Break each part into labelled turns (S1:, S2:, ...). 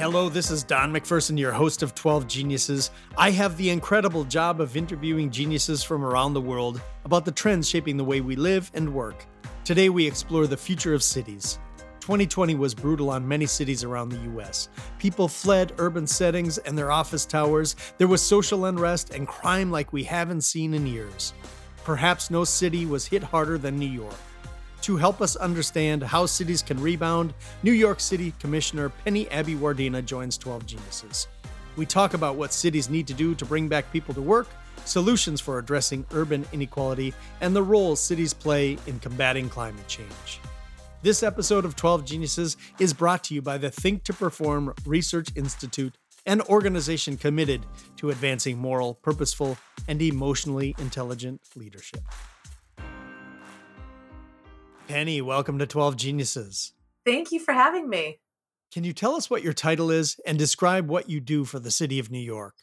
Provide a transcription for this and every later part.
S1: Hello, this is Don McPherson, your host of 12 Geniuses. I have the incredible job of interviewing geniuses from around the world about the trends shaping the way we live and work. Today, we explore the future of cities. 2020 was brutal on many cities around the US. People fled urban settings and their office towers. There was social unrest and crime like we haven't seen in years. Perhaps no city was hit harder than New York. To help us understand how cities can rebound, New York City Commissioner Penny Abeywardena joins 12 Geniuses. We talk about what cities need to do to bring back people to work, solutions for addressing urban inequality, and the role cities play in combating climate change. This episode of 12 Geniuses is brought to you by the Think2Perform Research Institute, an organization committed to advancing moral, purposeful, and emotionally intelligent leadership. Penny, welcome to 12 Geniuses.
S2: Thank you for having me.
S1: Can you tell us what your title is and describe what you do for the city of New York?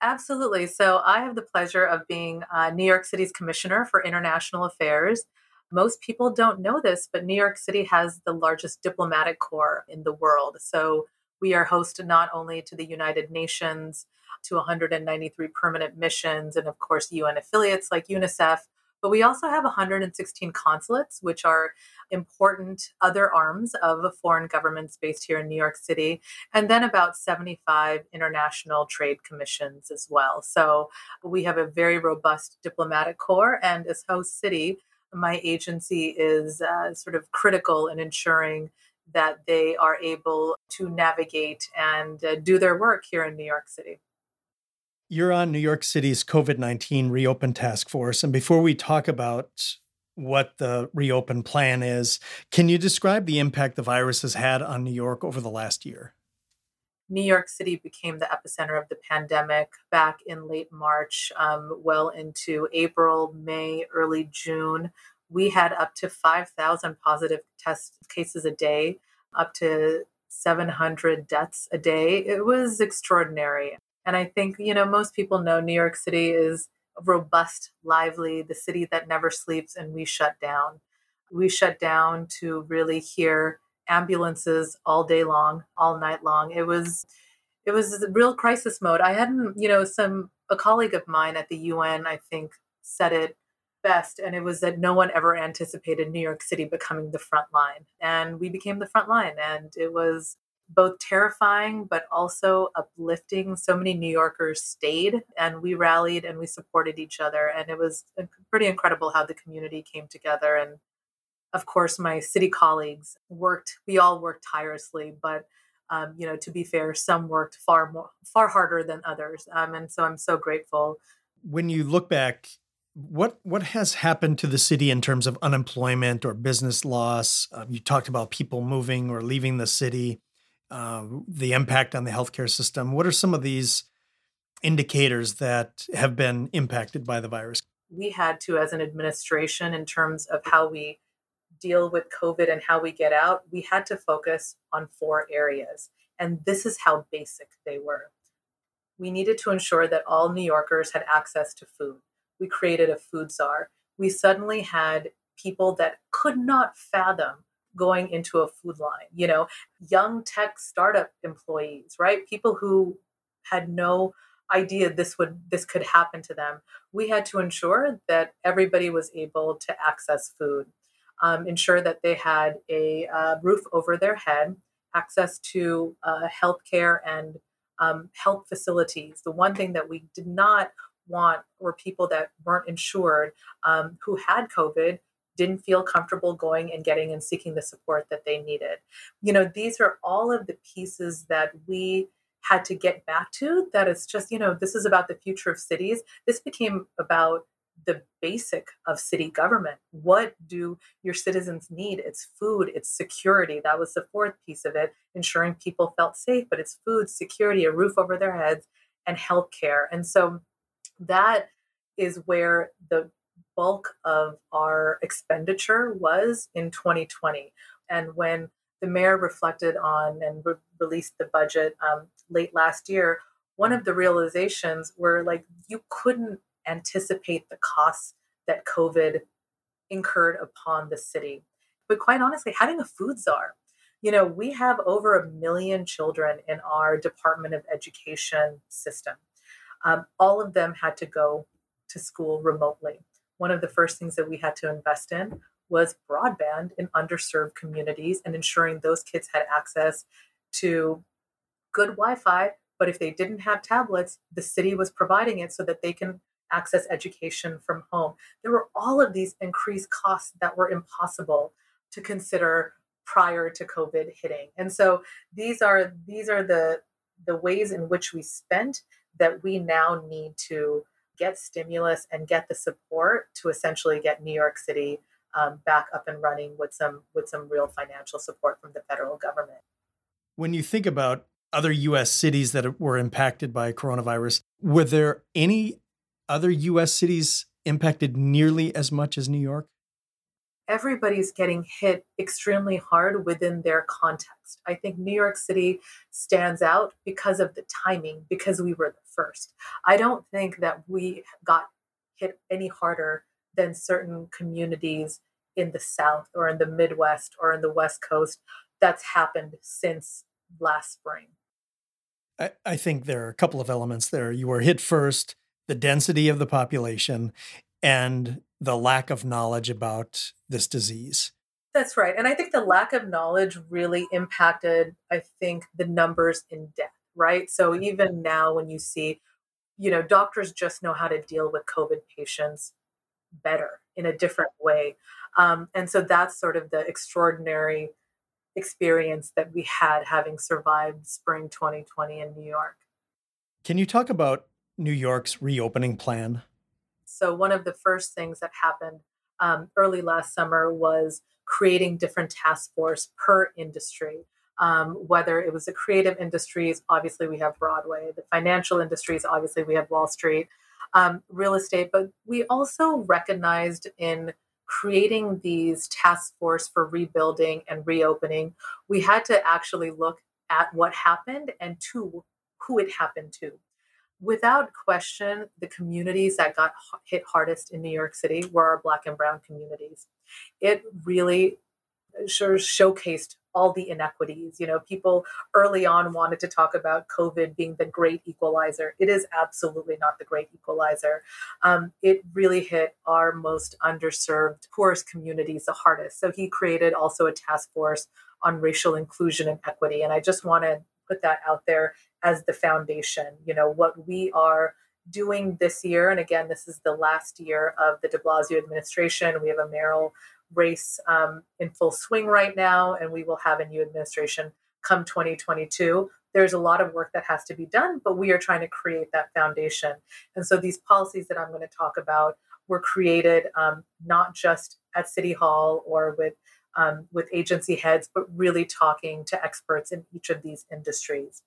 S2: Absolutely. So, I have the pleasure of being uh, New York City's Commissioner for International Affairs. Most people don't know this, but New York City has the largest diplomatic corps in the world. So, we are host not only to the United Nations, to 193 permanent missions, and of course, UN affiliates like UNICEF, but we also have 116 consulates, which are important other arms of foreign governments based here in New York City, and then about 75 international trade commissions as well. So we have a very robust diplomatic corps, and as host city, my agency is uh, sort of critical in ensuring that they are able to navigate and uh, do their work here in New York City.
S1: You're on New York City's COVID 19 reopen task force. And before we talk about what the reopen plan is, can you describe the impact the virus has had on New York over the last year?
S2: New York City became the epicenter of the pandemic back in late March, um, well into April, May, early June. We had up to 5,000 positive test cases a day, up to 700 deaths a day. It was extraordinary. And I think, you know, most people know New York City is robust, lively, the city that never sleeps, and we shut down. We shut down to really hear ambulances all day long, all night long. It was it was real crisis mode. I hadn't, you know, some a colleague of mine at the UN, I think, said it best, and it was that no one ever anticipated New York City becoming the front line. And we became the front line. And it was both terrifying but also uplifting. So many New Yorkers stayed and we rallied and we supported each other. And it was pretty incredible how the community came together. And of course, my city colleagues worked, we all worked tirelessly, but um, you know, to be fair, some worked far more, far harder than others. Um, and so I'm so grateful.
S1: When you look back, what what has happened to the city in terms of unemployment or business loss? Um, you talked about people moving or leaving the city uh, the impact on the healthcare system. What are some of these indicators that have been impacted by the virus?
S2: We had to, as an administration, in terms of how we deal with COVID and how we get out, we had to focus on four areas. And this is how basic they were. We needed to ensure that all New Yorkers had access to food. We created a food czar. We suddenly had people that could not fathom going into a food line, you know, young tech startup employees, right? People who had no idea this would this could happen to them. We had to ensure that everybody was able to access food, um, ensure that they had a uh, roof over their head, access to uh, healthcare and um, health facilities. The one thing that we did not want were people that weren't insured um, who had COVID didn't feel comfortable going and getting and seeking the support that they needed. You know, these are all of the pieces that we had to get back to that it's just, you know, this is about the future of cities. This became about the basic of city government. What do your citizens need? It's food, it's security. That was the fourth piece of it, ensuring people felt safe, but it's food, security, a roof over their heads, and healthcare. And so that is where the bulk of our expenditure was in 2020. And when the mayor reflected on and re- released the budget um, late last year, one of the realizations were like you couldn't anticipate the costs that COVID incurred upon the city. But quite honestly, having a food czar, You know, we have over a million children in our Department of Education system. Um, all of them had to go to school remotely. One of the first things that we had to invest in was broadband in underserved communities and ensuring those kids had access to good Wi Fi. But if they didn't have tablets, the city was providing it so that they can access education from home. There were all of these increased costs that were impossible to consider prior to COVID hitting. And so these are these are the the ways in which we spent that we now need to get stimulus and get the support to essentially get New York City um, back up and running with some with some real financial support from the federal government.
S1: When you think about other U.S. cities that were impacted by coronavirus, were there any other U.S. cities impacted nearly as much as New York?
S2: Everybody's getting hit extremely hard within their context. I think New York City stands out because of the timing, because we were the first. I don't think that we got hit any harder than certain communities in the South or in the Midwest or in the West Coast that's happened since last spring.
S1: I, I think there are a couple of elements there. You were hit first, the density of the population, and the lack of knowledge about this disease.
S2: That's right. And I think the lack of knowledge really impacted, I think, the numbers in death, right? So even now, when you see, you know, doctors just know how to deal with COVID patients better in a different way. Um, and so that's sort of the extraordinary experience that we had having survived spring 2020 in New York.
S1: Can you talk about New York's reopening plan?
S2: So, one of the first things that happened um, early last summer was creating different task force per industry. Um, whether it was the creative industries, obviously we have Broadway, the financial industries, obviously we have Wall Street, um, real estate, but we also recognized in creating these task force for rebuilding and reopening, we had to actually look at what happened and to who it happened to. Without question, the communities that got hit hardest in New York City were our Black and Brown communities. It really sure showcased all the inequities. You know, people early on wanted to talk about COVID being the great equalizer. It is absolutely not the great equalizer. Um, it really hit our most underserved, poorest communities the hardest. So he created also a task force on racial inclusion and equity. And I just want to put that out there as the foundation. You know, what we are doing this year, and again, this is the last year of the de Blasio administration. We have a mayoral race um, in full swing right now, and we will have a new administration come 2022. There's a lot of work that has to be done, but we are trying to create that foundation. And so these policies that I'm going to talk about were created um, not just at City Hall or with um, with agency heads, but really talking to experts in each of these industries.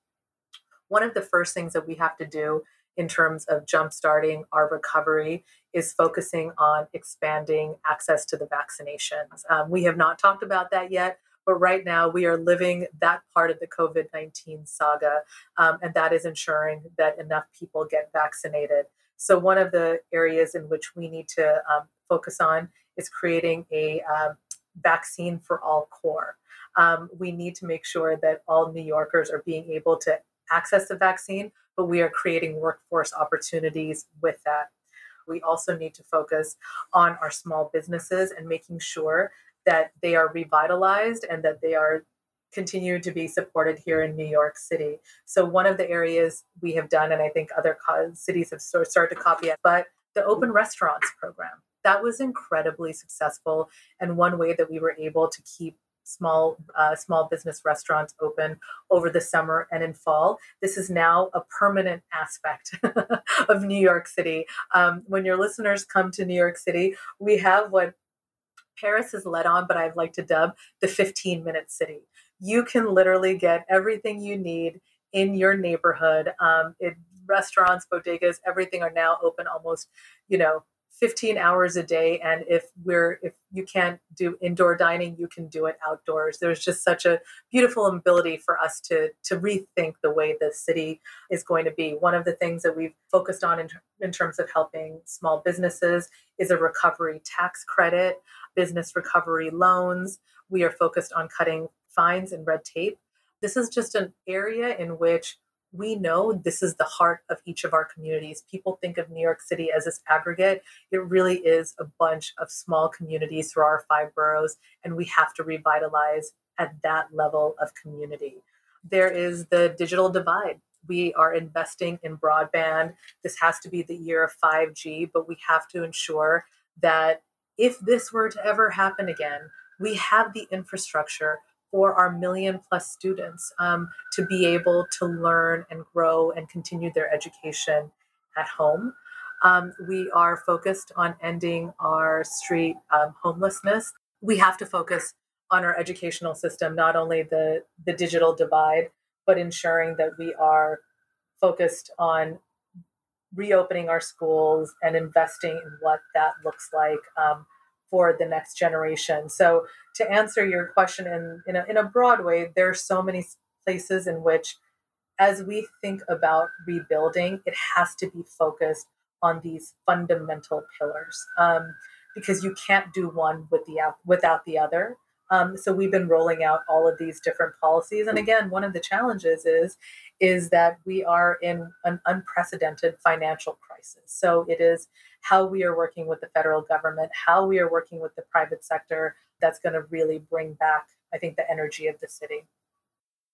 S2: One of the first things that we have to do in terms of jumpstarting our recovery is focusing on expanding access to the vaccinations. Um, we have not talked about that yet, but right now we are living that part of the COVID 19 saga, um, and that is ensuring that enough people get vaccinated. So, one of the areas in which we need to um, focus on is creating a um, vaccine for all corps. Um, we need to make sure that all New Yorkers are being able to access the vaccine, but we are creating workforce opportunities with that. We also need to focus on our small businesses and making sure that they are revitalized and that they are continue to be supported here in New York City. So one of the areas we have done, and I think other cities have started to copy it, but the open restaurants program that was incredibly successful and one way that we were able to keep small uh, small business restaurants open over the summer and in fall. This is now a permanent aspect of New York City. Um, when your listeners come to New York City, we have what Paris has led on, but I'd like to dub the 15 minute city. You can literally get everything you need in your neighborhood. Um, it, restaurants, bodegas, everything are now open almost, you know, 15 hours a day and if we're if you can't do indoor dining you can do it outdoors. There's just such a beautiful ability for us to to rethink the way the city is going to be. One of the things that we've focused on in, in terms of helping small businesses is a recovery tax credit business recovery loans. We are focused on cutting fines and red tape. This is just an area in which we know this is the heart of each of our communities. People think of New York City as this aggregate. It really is a bunch of small communities through our five boroughs, and we have to revitalize at that level of community. There is the digital divide. We are investing in broadband. This has to be the year of 5G, but we have to ensure that if this were to ever happen again, we have the infrastructure for our million plus students um, to be able to learn and grow and continue their education at home. Um, we are focused on ending our street um, homelessness. We have to focus on our educational system, not only the, the digital divide, but ensuring that we are focused on reopening our schools and investing in what that looks like um, for the next generation. So, to answer your question in, in, a, in a broad way, there are so many places in which, as we think about rebuilding, it has to be focused on these fundamental pillars um, because you can't do one with the, without the other. Um, so we've been rolling out all of these different policies, and again, one of the challenges is is that we are in an unprecedented financial crisis. So it is how we are working with the federal government, how we are working with the private sector that's going to really bring back, I think, the energy of the city.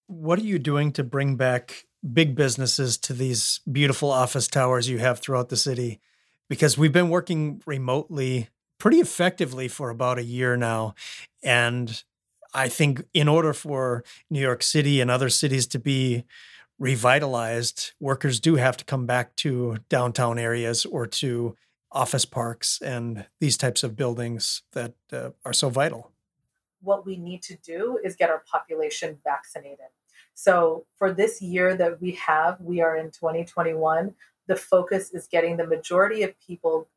S1: What are you doing to bring back big businesses to these beautiful office towers you have throughout the city? Because we've been working remotely pretty effectively for about a year now. And I think in order for New York City and other cities to be revitalized, workers do have to come back to downtown areas or to office parks and these types of buildings that uh, are so vital.
S2: What we need to do is get our population vaccinated. So, for this year that we have, we are in 2021, the focus is getting the majority of people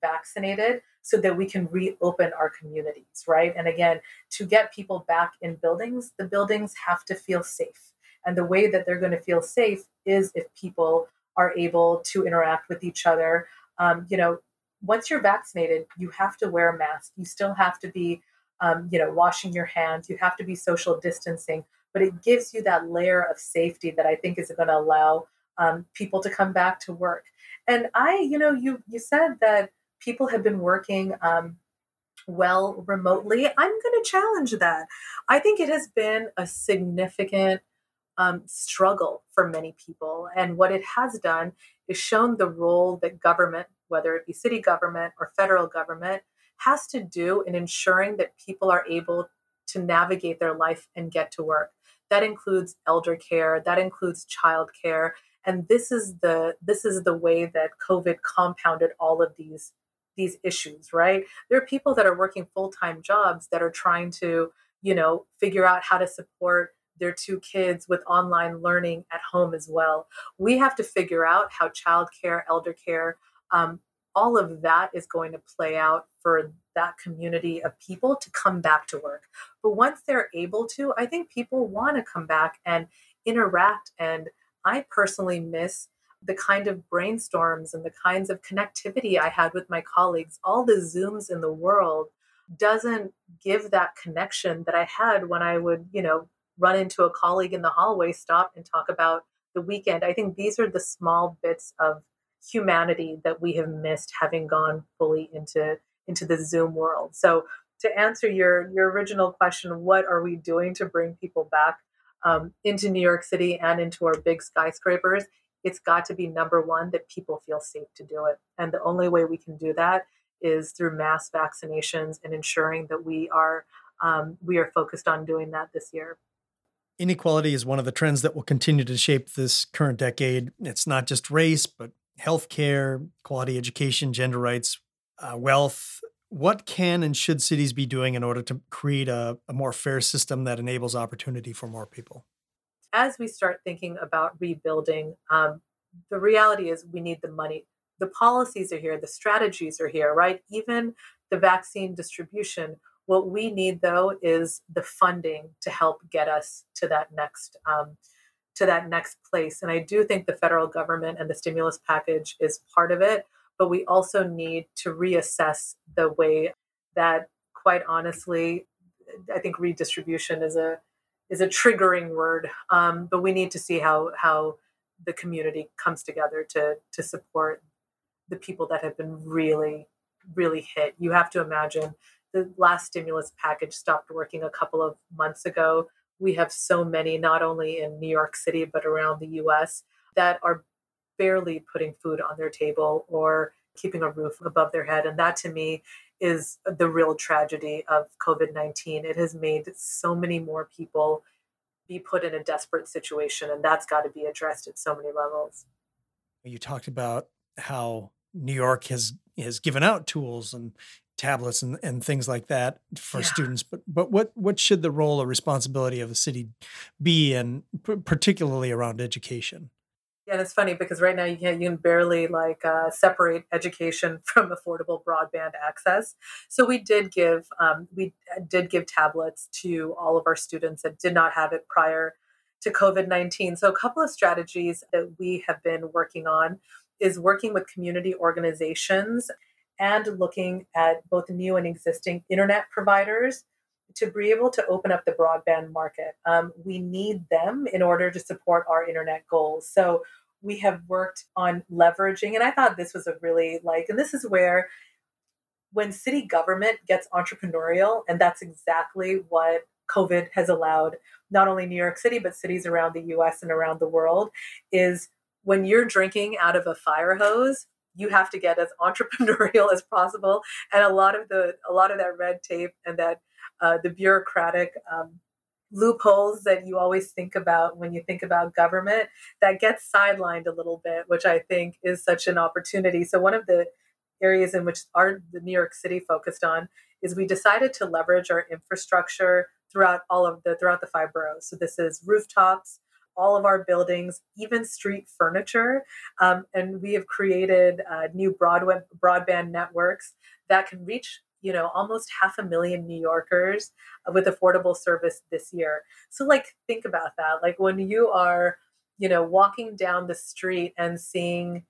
S2: vaccinated so that we can reopen our communities, right? And again, to get people back in buildings, the buildings have to feel safe. And the way that they're going to feel safe is if people are able to interact with each other. Um, you know, once you're vaccinated, you have to wear a mask. You still have to be, um, you know, washing your hands. You have to be social distancing. But it gives you that layer of safety that I think is going to allow um, people to come back to work. And I, you know, you you said that people have been working um, well remotely. I'm going to challenge that. I think it has been a significant um, struggle for many people. And what it has done is shown the role that government, whether it be city government or federal government, has to do in ensuring that people are able to navigate their life and get to work. That includes elder care, that includes child care. And this is the this is the way that COVID compounded all of these these issues, right? There are people that are working full-time jobs that are trying to, you know, figure out how to support their two kids with online learning at home as well. We have to figure out how childcare, elder care, um, all of that is going to play out for that community of people to come back to work. But once they're able to, I think people want to come back and interact. And I personally miss the kind of brainstorms and the kinds of connectivity I had with my colleagues, all the Zooms in the world doesn't give that connection that I had when I would, you know, run into a colleague in the hallway, stop and talk about the weekend. I think these are the small bits of humanity that we have missed having gone fully into into the Zoom world. So to answer your your original question, what are we doing to bring people back um, into New York City and into our big skyscrapers? It's got to be number one that people feel safe to do it. And the only way we can do that is through mass vaccinations and ensuring that we are um, we are focused on doing that this year.
S1: Inequality is one of the trends that will continue to shape this current decade. It's not just race, but healthcare, quality education, gender rights, uh, wealth. What can and should cities be doing in order to create a, a more fair system that enables opportunity for more people?
S2: As we start thinking about rebuilding, um, the reality is we need the money. The policies are here, the strategies are here, right? Even the vaccine distribution. What we need, though, is the funding to help get us to that next um, to that next place. And I do think the federal government and the stimulus package is part of it, but we also need to reassess the way that, quite honestly, I think redistribution is a is a triggering word, um, but we need to see how how the community comes together to to support the people that have been really really hit. You have to imagine the last stimulus package stopped working a couple of months ago. We have so many, not only in New York City, but around the US, that are barely putting food on their table or keeping a roof above their head. And that to me is the real tragedy of COVID 19. It has made so many more people be put in a desperate situation, and that's got to be addressed at so many levels.
S1: You talked about how New York has has given out tools and tablets and, and things like that for yeah. students but but what what should the role or responsibility of the city be and particularly around education
S2: yeah, and it's funny because right now you can you can barely like uh, separate education from affordable broadband access. So we did give um, we did give tablets to all of our students that did not have it prior to COVID nineteen. So a couple of strategies that we have been working on is working with community organizations and looking at both new and existing internet providers to be able to open up the broadband market. Um, we need them in order to support our internet goals. So we have worked on leveraging, and I thought this was a really like, and this is where when city government gets entrepreneurial, and that's exactly what COVID has allowed not only New York City, but cities around the US and around the world, is when you're drinking out of a fire hose, you have to get as entrepreneurial as possible. And a lot of the a lot of that red tape and that uh, the bureaucratic um, loopholes that you always think about when you think about government that gets sidelined a little bit, which I think is such an opportunity. So one of the areas in which our the New York City focused on is we decided to leverage our infrastructure throughout all of the throughout the five boroughs. So this is rooftops, all of our buildings, even street furniture, um, and we have created uh, new Broadway broadband networks that can reach you know almost half a million new yorkers uh, with affordable service this year. So like think about that. Like when you are you know walking down the street and seeing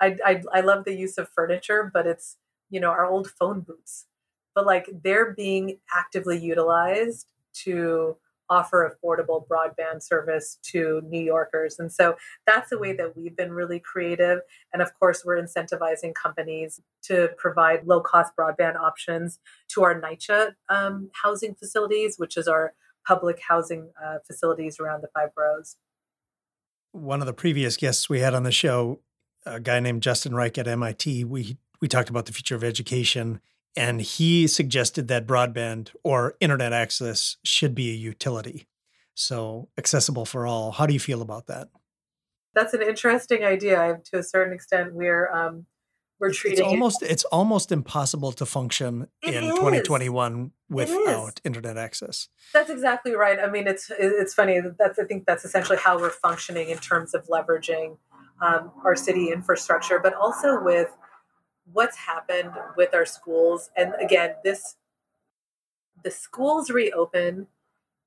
S2: I, I i love the use of furniture but it's you know our old phone booths. But like they're being actively utilized to offer affordable broadband service to New Yorkers. And so that's the way that we've been really creative. And of course, we're incentivizing companies to provide low cost broadband options to our NYCHA um, housing facilities, which is our public housing uh, facilities around the five boroughs.
S1: One of the previous guests we had on the show, a guy named Justin Reich at MIT, we we talked about the future of education and he suggested that broadband or internet access should be a utility. So accessible for all. How do you feel about that?
S2: That's an interesting idea. To a certain extent, we're um, we're treating
S1: it's almost it, it's almost impossible to function in is. 2021 without internet access.
S2: That's exactly right. I mean, it's it's funny. That's I think that's essentially how we're functioning in terms of leveraging um, our city infrastructure, but also with what's happened with our schools. And again, this the schools reopen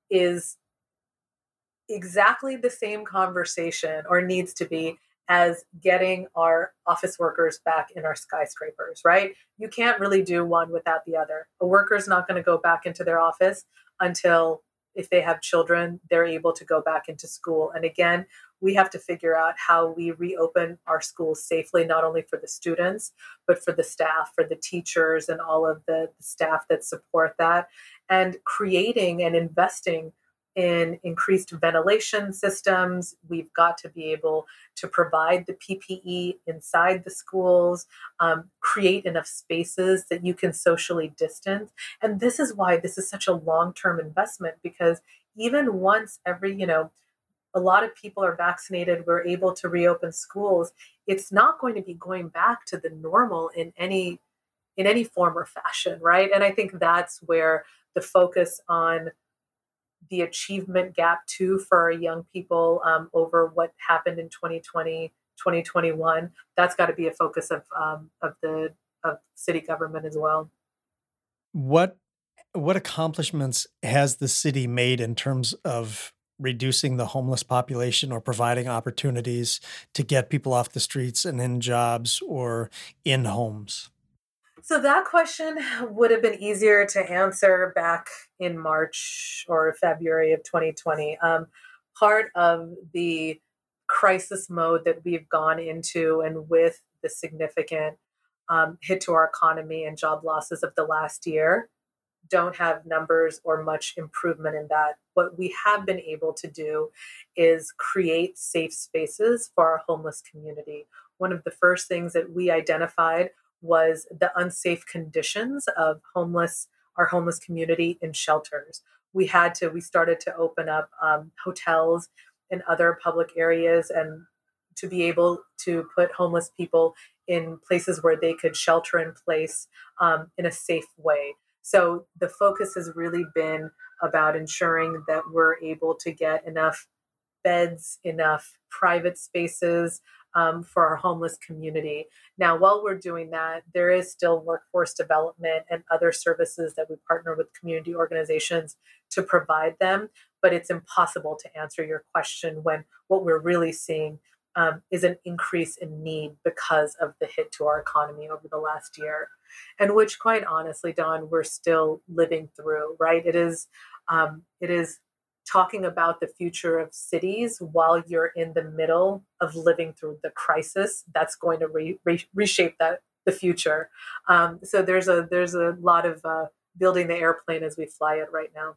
S2: is exactly the same conversation or needs to be as getting our office workers back in our skyscrapers, right? You can't really do one without the other. A worker's not going to go back into their office until if they have children, they're able to go back into school. And again, we have to figure out how we reopen our schools safely, not only for the students, but for the staff, for the teachers, and all of the, staff that support that, and creating and investing in increased ventilation systems. We've got to be able to provide the PPE inside the schools, um, create enough spaces that you can socially distance. And this is why this is such a long term investment because even once every, you know, a lot of people are vaccinated, we're able to reopen schools, it's not going to be going back to the normal in any in any form or fashion, right? And I think that's where the focus on the achievement gap too for young people um, over what happened in 2020 2021 that's got to be a focus of um, of the of city government as well.
S1: What what accomplishments has the city made in terms of reducing the homeless population or providing opportunities to get people off the streets and in jobs or in homes
S2: So that question would have been easier to answer back in March or February of 2020. Um, part of the crisis mode that we've gone into, and with the significant um, hit to our economy and job losses of the last year, don't have numbers or much improvement in that. What we have been able to do is create safe spaces for our homeless community. One of the first things that we identified was the unsafe conditions of homeless our homeless community in shelters. We had to we started to open up um, hotels and other public areas and to be able to put homeless people in places where they could shelter in place um, in a safe way. So the focus has really been about ensuring that we're able to get enough beds, enough private spaces, um, for our homeless community. Now, while we're doing that, there is still workforce development and other services that we partner with community organizations to provide them, but it's impossible to answer your question when what we're really seeing um, is an increase in need because of the hit to our economy over the last year, and which, quite honestly, Don, we're still living through. Right? It is, um, it is talking about the future of cities while you're in the middle of living through the crisis that's going to re- re- reshape that the future um, so there's a there's a lot of uh, building the airplane as we fly it right now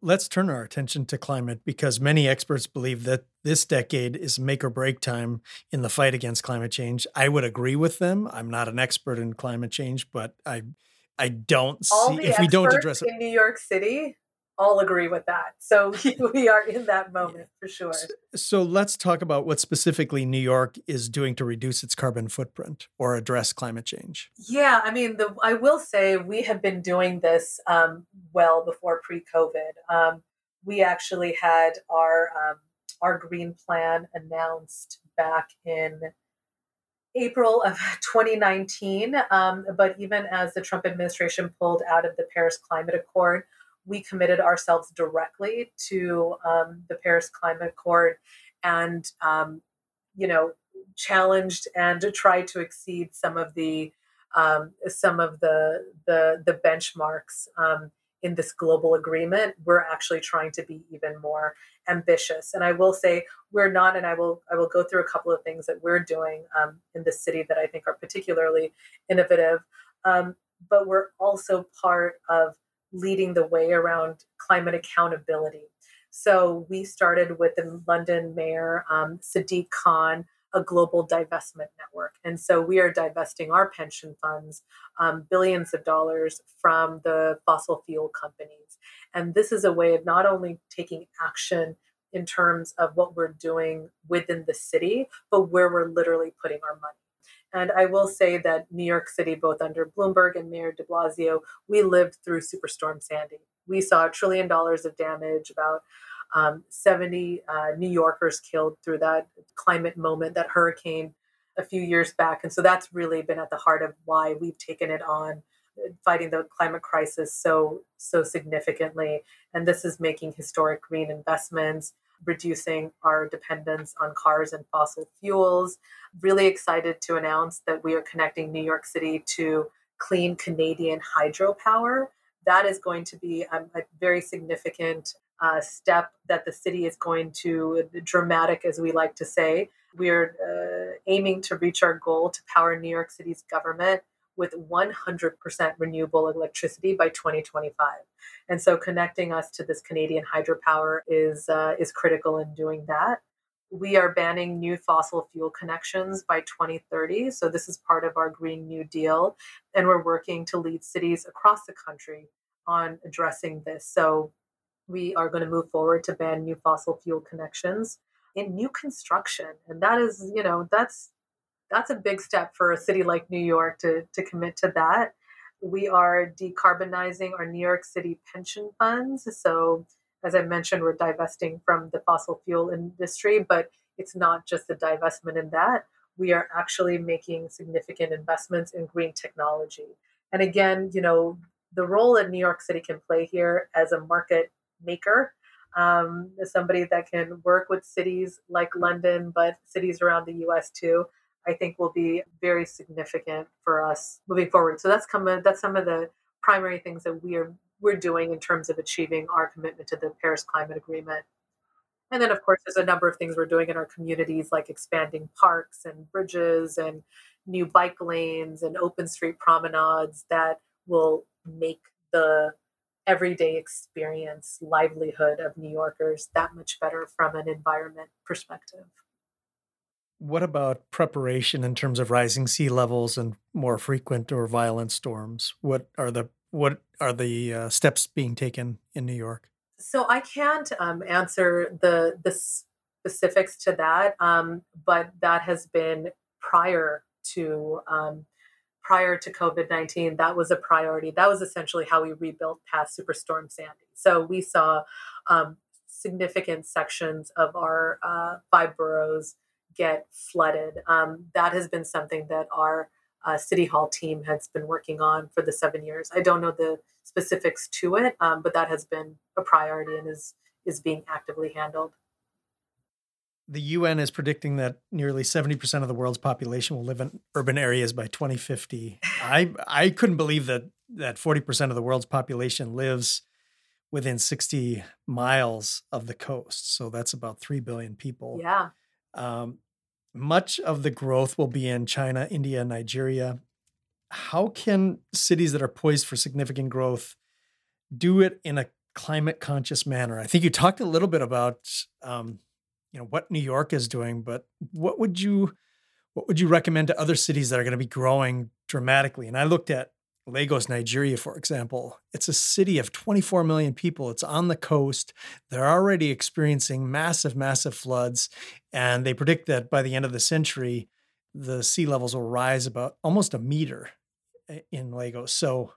S1: Let's turn our attention to climate because many experts believe that this decade is make or break time in the fight against climate change. I would agree with them. I'm not an expert in climate change, but I I don't
S2: All
S1: see if we don't address
S2: it in New York City all agree with that. So we are in that moment for sure. So,
S1: so, let's talk about what specifically New York is doing to reduce its carbon footprint or address climate change.
S2: Yeah, I mean, the, I will say we have been doing this um, well before pre-COVID. Um, we actually had our um, our green plan announced back in April of 2019. Um, but even as the Trump administration pulled out of the Paris Climate Accord, we committed ourselves directly to um, the Paris Climate Accord and, um, you know, challenged and tried to exceed some of the um, some of the the, the benchmarks um, in this global agreement. We're actually trying to be even more ambitious. And I will say we're not. And I will I will go through a couple of things that we're doing um, in the city that I think are particularly innovative. Um, but we're also part of leading the way around climate accountability. So we started with the London Mayor, um, Sadiq Khan, a global divestment network. And so we are divesting our pension funds um, billions of dollars from the fossil fuel companies. And this is a way of not only taking action in terms of what we're doing within the city, but where we're literally putting our money. And I will say that New York City, both under Bloomberg and Mayor de Blasio, we lived through Superstorm Sandy. We saw a trillion dollars of damage, about um, 70 uh, New Yorkers killed through that climate moment, that hurricane a few years back. And so that's really been at the heart of why we've taken it on fighting the climate crisis so so significantly and this is making historic green investments reducing our dependence on cars and fossil fuels. Really excited to announce that we are connecting New York City to clean Canadian hydropower. That is going to be a, a very significant uh, step that the city is going to, dramatic as we like to say. We're uh, aiming to reach our goal to power New York City's government with 100% renewable electricity by 2025. And so connecting us to this Canadian hydropower is uh, is critical in doing that. We are banning new fossil fuel connections by 2030. So this is part of our Green New Deal and we're working to lead cities across the country on addressing this. So we are going to move forward to ban new fossil fuel connections in new construction and that is you know that's that's a big step for a city like New York to, to commit to that. We are decarbonizing our New York City pension funds. So, as I mentioned, we're divesting from the fossil fuel industry, but it's not just a divestment in that. We are actually making significant investments in green technology. And again, you know, the role that New York City can play here as a market maker, um, as somebody that can work with cities like London, but cities around the US too, I think will be very significant for us moving forward. So that's come that's some of the primary things that we are we're doing in terms of achieving our commitment to the Paris Climate Agreement. And then, of course, there's a number of things we're doing in our communities, like expanding parks and bridges and new bike lanes and open street promenades that will make the everyday experience, livelihood of New Yorkers that much better from an environment perspective.
S1: What about preparation in terms of rising sea levels and more frequent or violent storms? What are the what are the uh, steps being taken in New York?
S2: So I can't um, answer the the specifics to that, um, but that has been prior to um, prior to COVID nineteen. That was a priority. That was essentially how we rebuilt past Superstorm Sandy. So we saw um, significant sections of our uh, five boroughs get flooded. Um, that has been something that our uh, City Hall team has been working on for the seven years. I don't know the specifics to it, um, but that has been a priority and is is being actively handled.
S1: The UN is predicting that nearly 70% of the world's population will live in urban areas by 2050. I I couldn't believe that that 40% of the world's population lives within 60 miles of the coast. So that's about 3 billion people.
S2: Yeah. Um,
S1: much of the growth will be in China, India, Nigeria. How can cities that are poised for significant growth do it in a climate conscious manner? I think you talked a little bit about um, you know what New York is doing, but what would you what would you recommend to other cities that are going to be growing dramatically? And I looked at Lagos, Nigeria, for example, it's a city of 24 million people. It's on the coast. They're already experiencing massive, massive floods. And they predict that by the end of the century, the sea levels will rise about almost a meter in Lagos. So,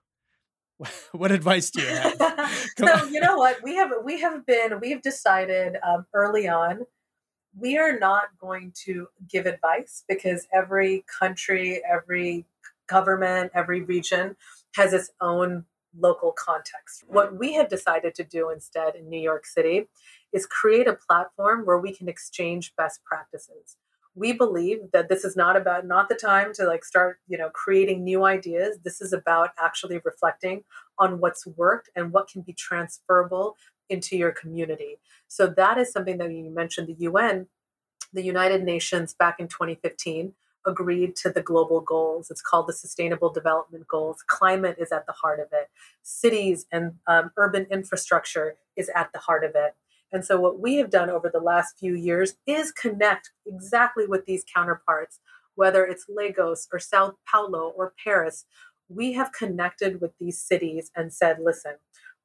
S1: what advice do you have?
S2: so, you know what? We have, we have been, we've decided um, early on we are not going to give advice because every country, every government, every region has its own local context. What we have decided to do instead in New York City is create a platform where we can exchange best practices. We believe that this is not about not the time to like start, you know, creating new ideas. This is about actually reflecting on what's worked and what can be transferable into your community. So that is something that you mentioned the UN, the United Nations back in 2015 agreed to the global goals. It's called the Sustainable Development Goals. Climate is at the heart of it. Cities and um, urban infrastructure is at the heart of it. And so, what we have done over the last few years is connect exactly with these counterparts, whether it's Lagos or Sao Paulo or Paris. We have connected with these cities and said, listen,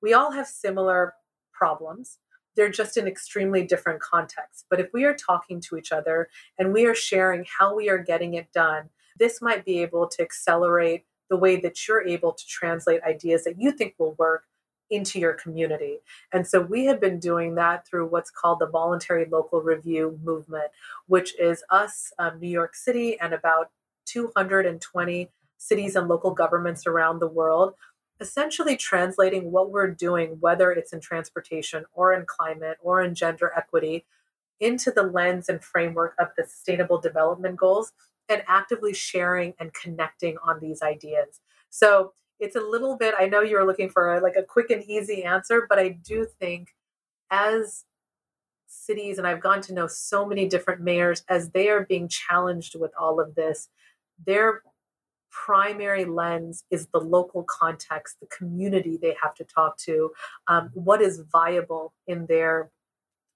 S2: we all have similar problems they're just in extremely different contexts. But if we are talking to each other and we are sharing how we are getting it done, this might be able to accelerate the way that you're able to translate ideas that you think will work into your community. And so we have been doing that through what's called the voluntary local review movement, which is us, um, New York City, and about 220 cities and local governments around the world essentially translating what we're doing, whether it's in transportation or in climate or in gender equity, into the lens and framework of the Sustainable Development Goals and actively sharing and connecting on these ideas. So it's a little bit, I know you're looking for a, like a quick and easy answer, but I do think as cities, and I've gone to know so many different mayors, as they are being challenged with all of this, they're primary lens is the local context, the community they have to talk to, um, what is viable in their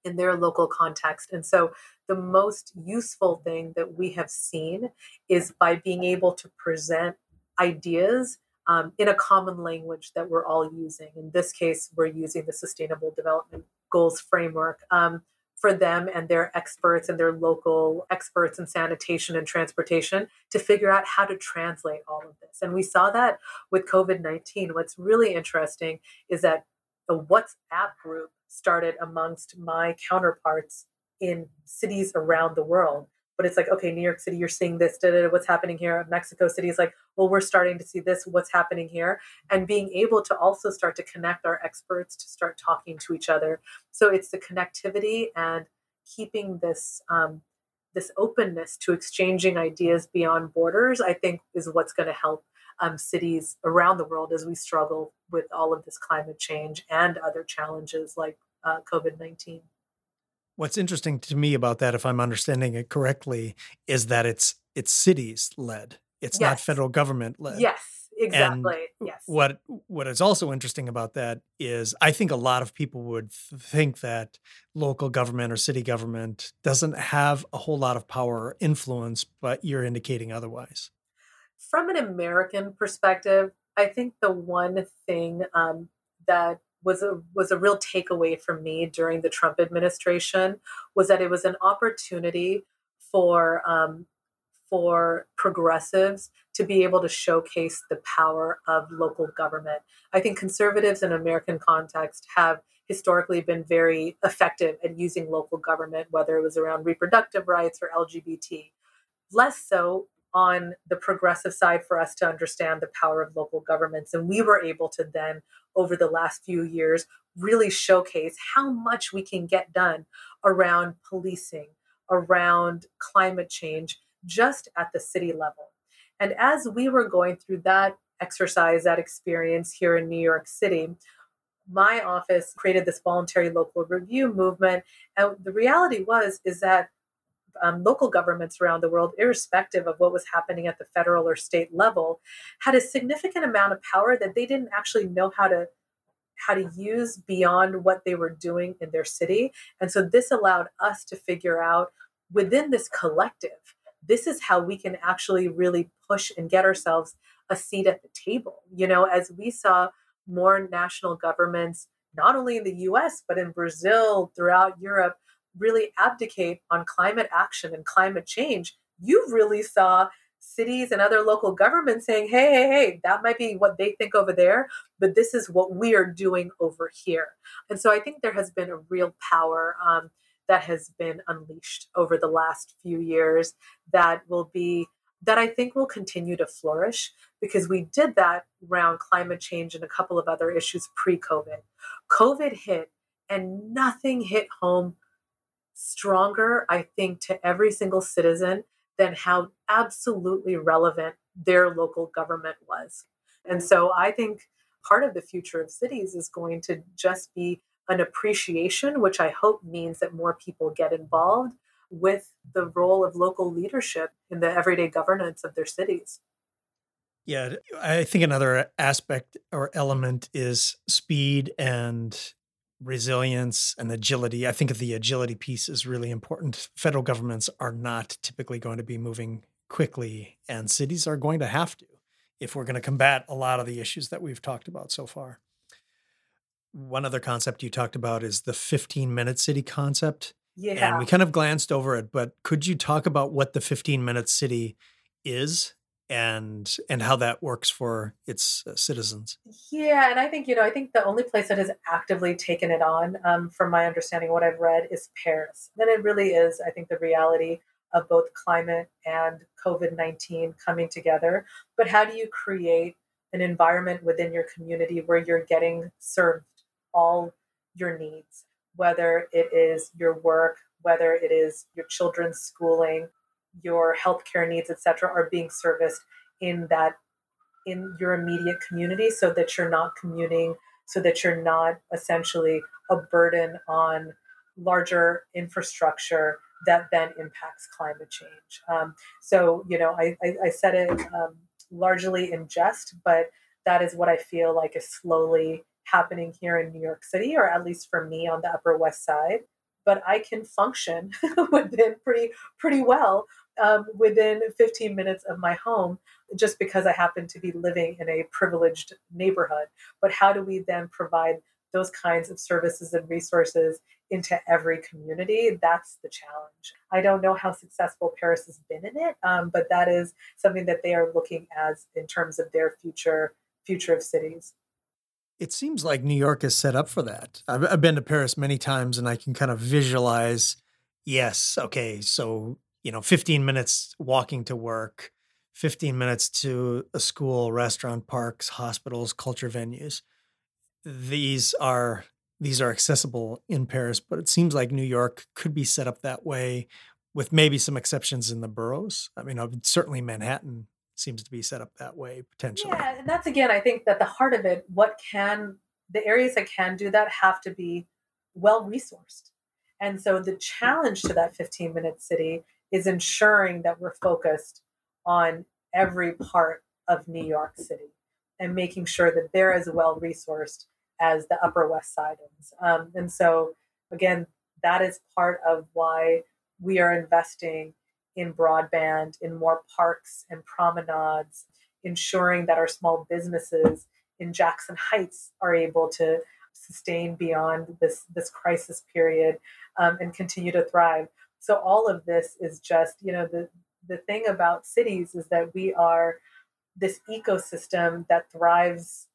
S2: in their local context. And so the most useful thing that we have seen is by being able to present ideas um, in a common language that we're all using. In this case, we're using the Sustainable Development Goals framework. Um, for them and their experts and their local experts in sanitation and transportation to figure out how to translate all of this. And we saw that with COVID 19. What's really interesting is that the WhatsApp group started amongst my counterparts in cities around the world but it's like okay new york city you're seeing this da, da, da, what's happening here? Mexico city is like well we're starting to see this what's happening here? And being able to also start to connect our experts to start talking to each other. So it's the connectivity and keeping this um, this openness to exchanging ideas beyond borders, I think, is what's going to help um, cities around the world as we struggle with all of this climate change and other challenges like uh, COVID 19.
S1: What's interesting to me about that, if I'm understanding it correctly, is that it's it's cities led. It's yes. not federal government led.
S2: Yes, exactly. And yes.
S1: What what is also interesting about that is I think a lot of people would th- think that local government or city government doesn't have a whole lot of power or influence, but you're indicating otherwise
S2: from an American perspective, I think the one thing um, that was a was a real takeaway for me during the Trump administration was that it was an opportunity for um, for progressives to be able to showcase the power of local government. I think conservatives in American context have historically been very effective at using local government, whether it was around reproductive rights or LGBT. Less so on the progressive side for us to understand the power of local governments. And we were able to then, over the last few years, really showcase how much we can get done around policing, around climate change, just at the city level. And as we were going through that exercise, that experience here in New York City, my office created this voluntary local review movement. And the reality was, is that um, local governments around the world, irrespective of what was happening at the federal or state level, had a significant amount of power that they didn't actually know how to how to use beyond what they were doing in their city. And so this allowed us to figure out within this collective, this is how we can actually really push and get ourselves a seat at the table. You know, as we saw more national governments, not only in the US, but in Brazil, throughout Europe, really abdicate on climate action and climate change, you really saw cities and other local governments saying, hey, hey, hey, that might be what they think over there, but this is what we are doing over here. And so I think there has been a real power um, that has been unleashed over the last few years that will be. That I think will continue to flourish because we did that around climate change and a couple of other issues pre COVID. COVID hit and nothing hit home stronger, I think, to every single citizen than how absolutely relevant their local government was. And so I think part of the future of cities is going to just be an appreciation, which I hope means that more people get involved with the role of local leadership in the everyday governance of their cities.
S1: Yeah, I think another aspect or element is speed and resilience and agility. I think the agility piece is really important. Federal governments are not typically going to be moving quickly, and cities are going to have to if we're going to combat a lot of the issues that we've talked about so far. One other concept you talked about is the 15 minute city concept.
S2: Yeah.
S1: And we kind of glanced over it, but could you talk about what the 15 minute city is and and how that works for its uh, citizens.
S2: Yeah, and I think you know I think the only place that has actively taken it on, um, from my understanding, what I've read, is Paris. Then it really is, I think, the reality of both climate and COVID nineteen coming together. But how do you create an environment within your community where you're getting served all your needs, whether it is your work, whether it is your children's schooling, your healthcare needs, etc., are being serviced in that in your immediate community, so that you're not commuting, so that you're not essentially a burden on larger infrastructure that then impacts climate change. Um, so, you know, I, I, I said it um, largely in jest, but that is what I feel like is slowly happening here in New York City, or at least for me on the Upper West Side but I can function within pretty pretty well um, within 15 minutes of my home just because I happen to be living in a privileged neighborhood. But how do we then provide those kinds of services and resources into every community? That's the challenge. I don't know how successful Paris has been in it, um, but that is something that they are looking as in terms of their future future of cities.
S1: It seems like New York is set up for that. I've, I've been to Paris many times and I can kind of visualize yes, okay, so, you know, 15 minutes walking to work, 15 minutes to a school, restaurant, parks, hospitals, culture venues. These are these are accessible in Paris, but it seems like New York could be set up that way with maybe some exceptions in the boroughs. I mean, certainly Manhattan seems to be set up that way potentially.
S2: Yeah, and that's again, I think that the heart of it, what can the areas that can do that have to be well resourced. And so the challenge to that 15 minute city is ensuring that we're focused on every part of New York City and making sure that they're as well resourced as the Upper West Side is. Um, and so, again, that is part of why we are investing in broadband, in more parks and promenades, ensuring that our small businesses in Jackson Heights are able to sustain beyond this this crisis period um, and continue to thrive. So all of this is just you know the the thing about cities is that we are this ecosystem that thrives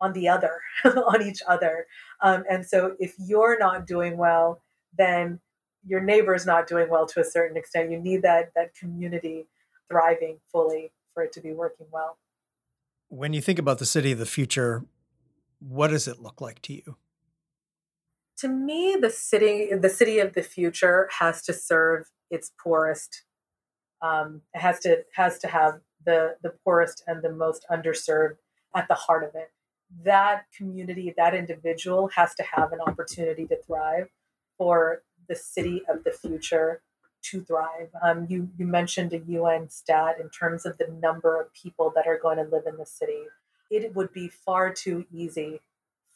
S2: on the other on each other um, and so if you're not doing well then your neighbor is not doing well to a certain extent. You need that that community thriving fully for it to be working well.
S1: When you think about the city of the future what does it look like to you?
S2: To me the city the city of the future has to serve its poorest um, it has to has to have the the poorest and the most underserved at the heart of it. That community that individual has to have an opportunity to thrive for the city of the future to thrive. Um, you you mentioned a UN stat in terms of the number of people that are going to live in the city. It would be far too easy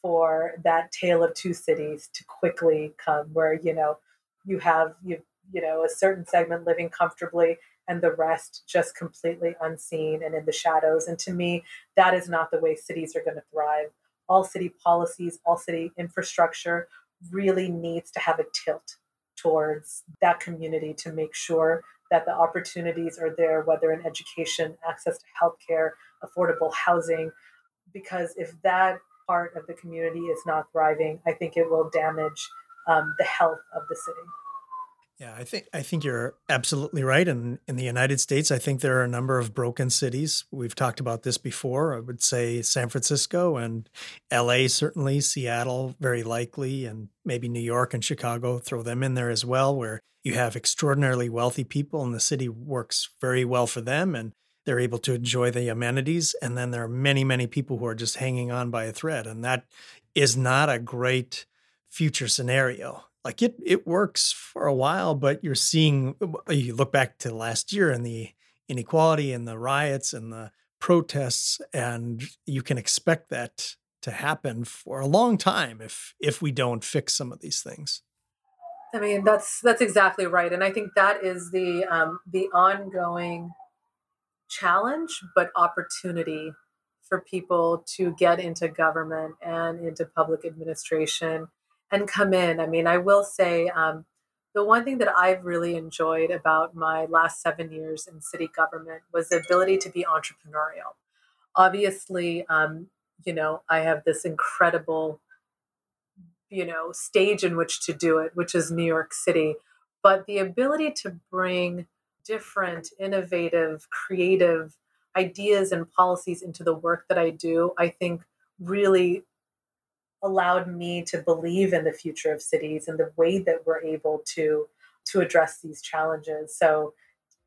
S2: for that tale of two cities to quickly come where you know you have you you know a certain segment living comfortably and the rest just completely unseen and in the shadows. And to me that is not the way cities are going to thrive. All city policies all city infrastructure really needs to have a tilt towards that community to make sure that the opportunities are there whether in education access to healthcare affordable housing because if that part of the community is not thriving, I think it will damage um, the health of the city.
S1: Yeah, I think I think you're absolutely right. And in the United States, I think there are a number of broken cities. We've talked about this before. I would say San Francisco and LA certainly, Seattle very likely, and maybe New York and Chicago, throw them in there as well, where you have extraordinarily wealthy people and the city works very well for them. And they're able to enjoy the amenities. And then there are many, many people who are just hanging on by a thread. And that is not a great future scenario. Like it, it works for a while, but you're seeing, you look back to last year and the inequality and the riots and the protests, and you can expect that to happen for a long time if if we don't fix some of these things.
S2: I mean, that's that's exactly right, and I think that is the um, the ongoing challenge, but opportunity for people to get into government and into public administration and come in. I mean, I will say um, the one thing that I've really enjoyed about my last seven years in city government was the ability to be entrepreneurial. Obviously, um, you know, I have this incredible, you know, stage in which to do it, which is New York City. But the ability to bring different, innovative, creative ideas and policies into the work that I do, I think really allowed me to believe in the future of cities and the way that we're able to to address these challenges. So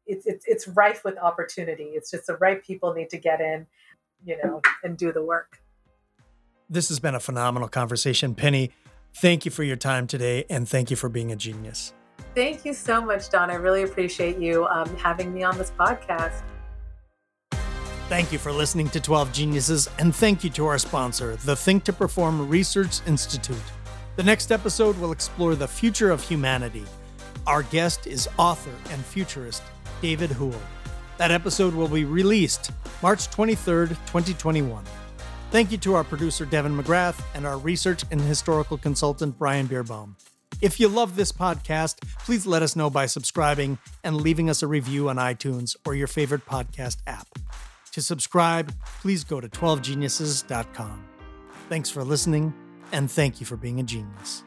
S2: it's it's, it's rife with opportunity. It's just the right people need to get in, you know, and do the work.
S1: This has been a phenomenal conversation, Penny. Thank you for your time today, and thank you for being a genius.
S2: Thank you so much, Don. I really appreciate you um, having me on this podcast.
S1: Thank you for listening to 12 Geniuses, and thank you to our sponsor, the Think2Perform Research Institute. The next episode will explore the future of humanity. Our guest is author and futurist David Houle. That episode will be released March 23rd, 2021. Thank you to our producer, Devin McGrath, and our research and historical consultant, Brian Beerbaum. If you love this podcast, please let us know by subscribing and leaving us a review on iTunes or your favorite podcast app. To subscribe, please go to 12geniuses.com. Thanks for listening, and thank you for being a genius.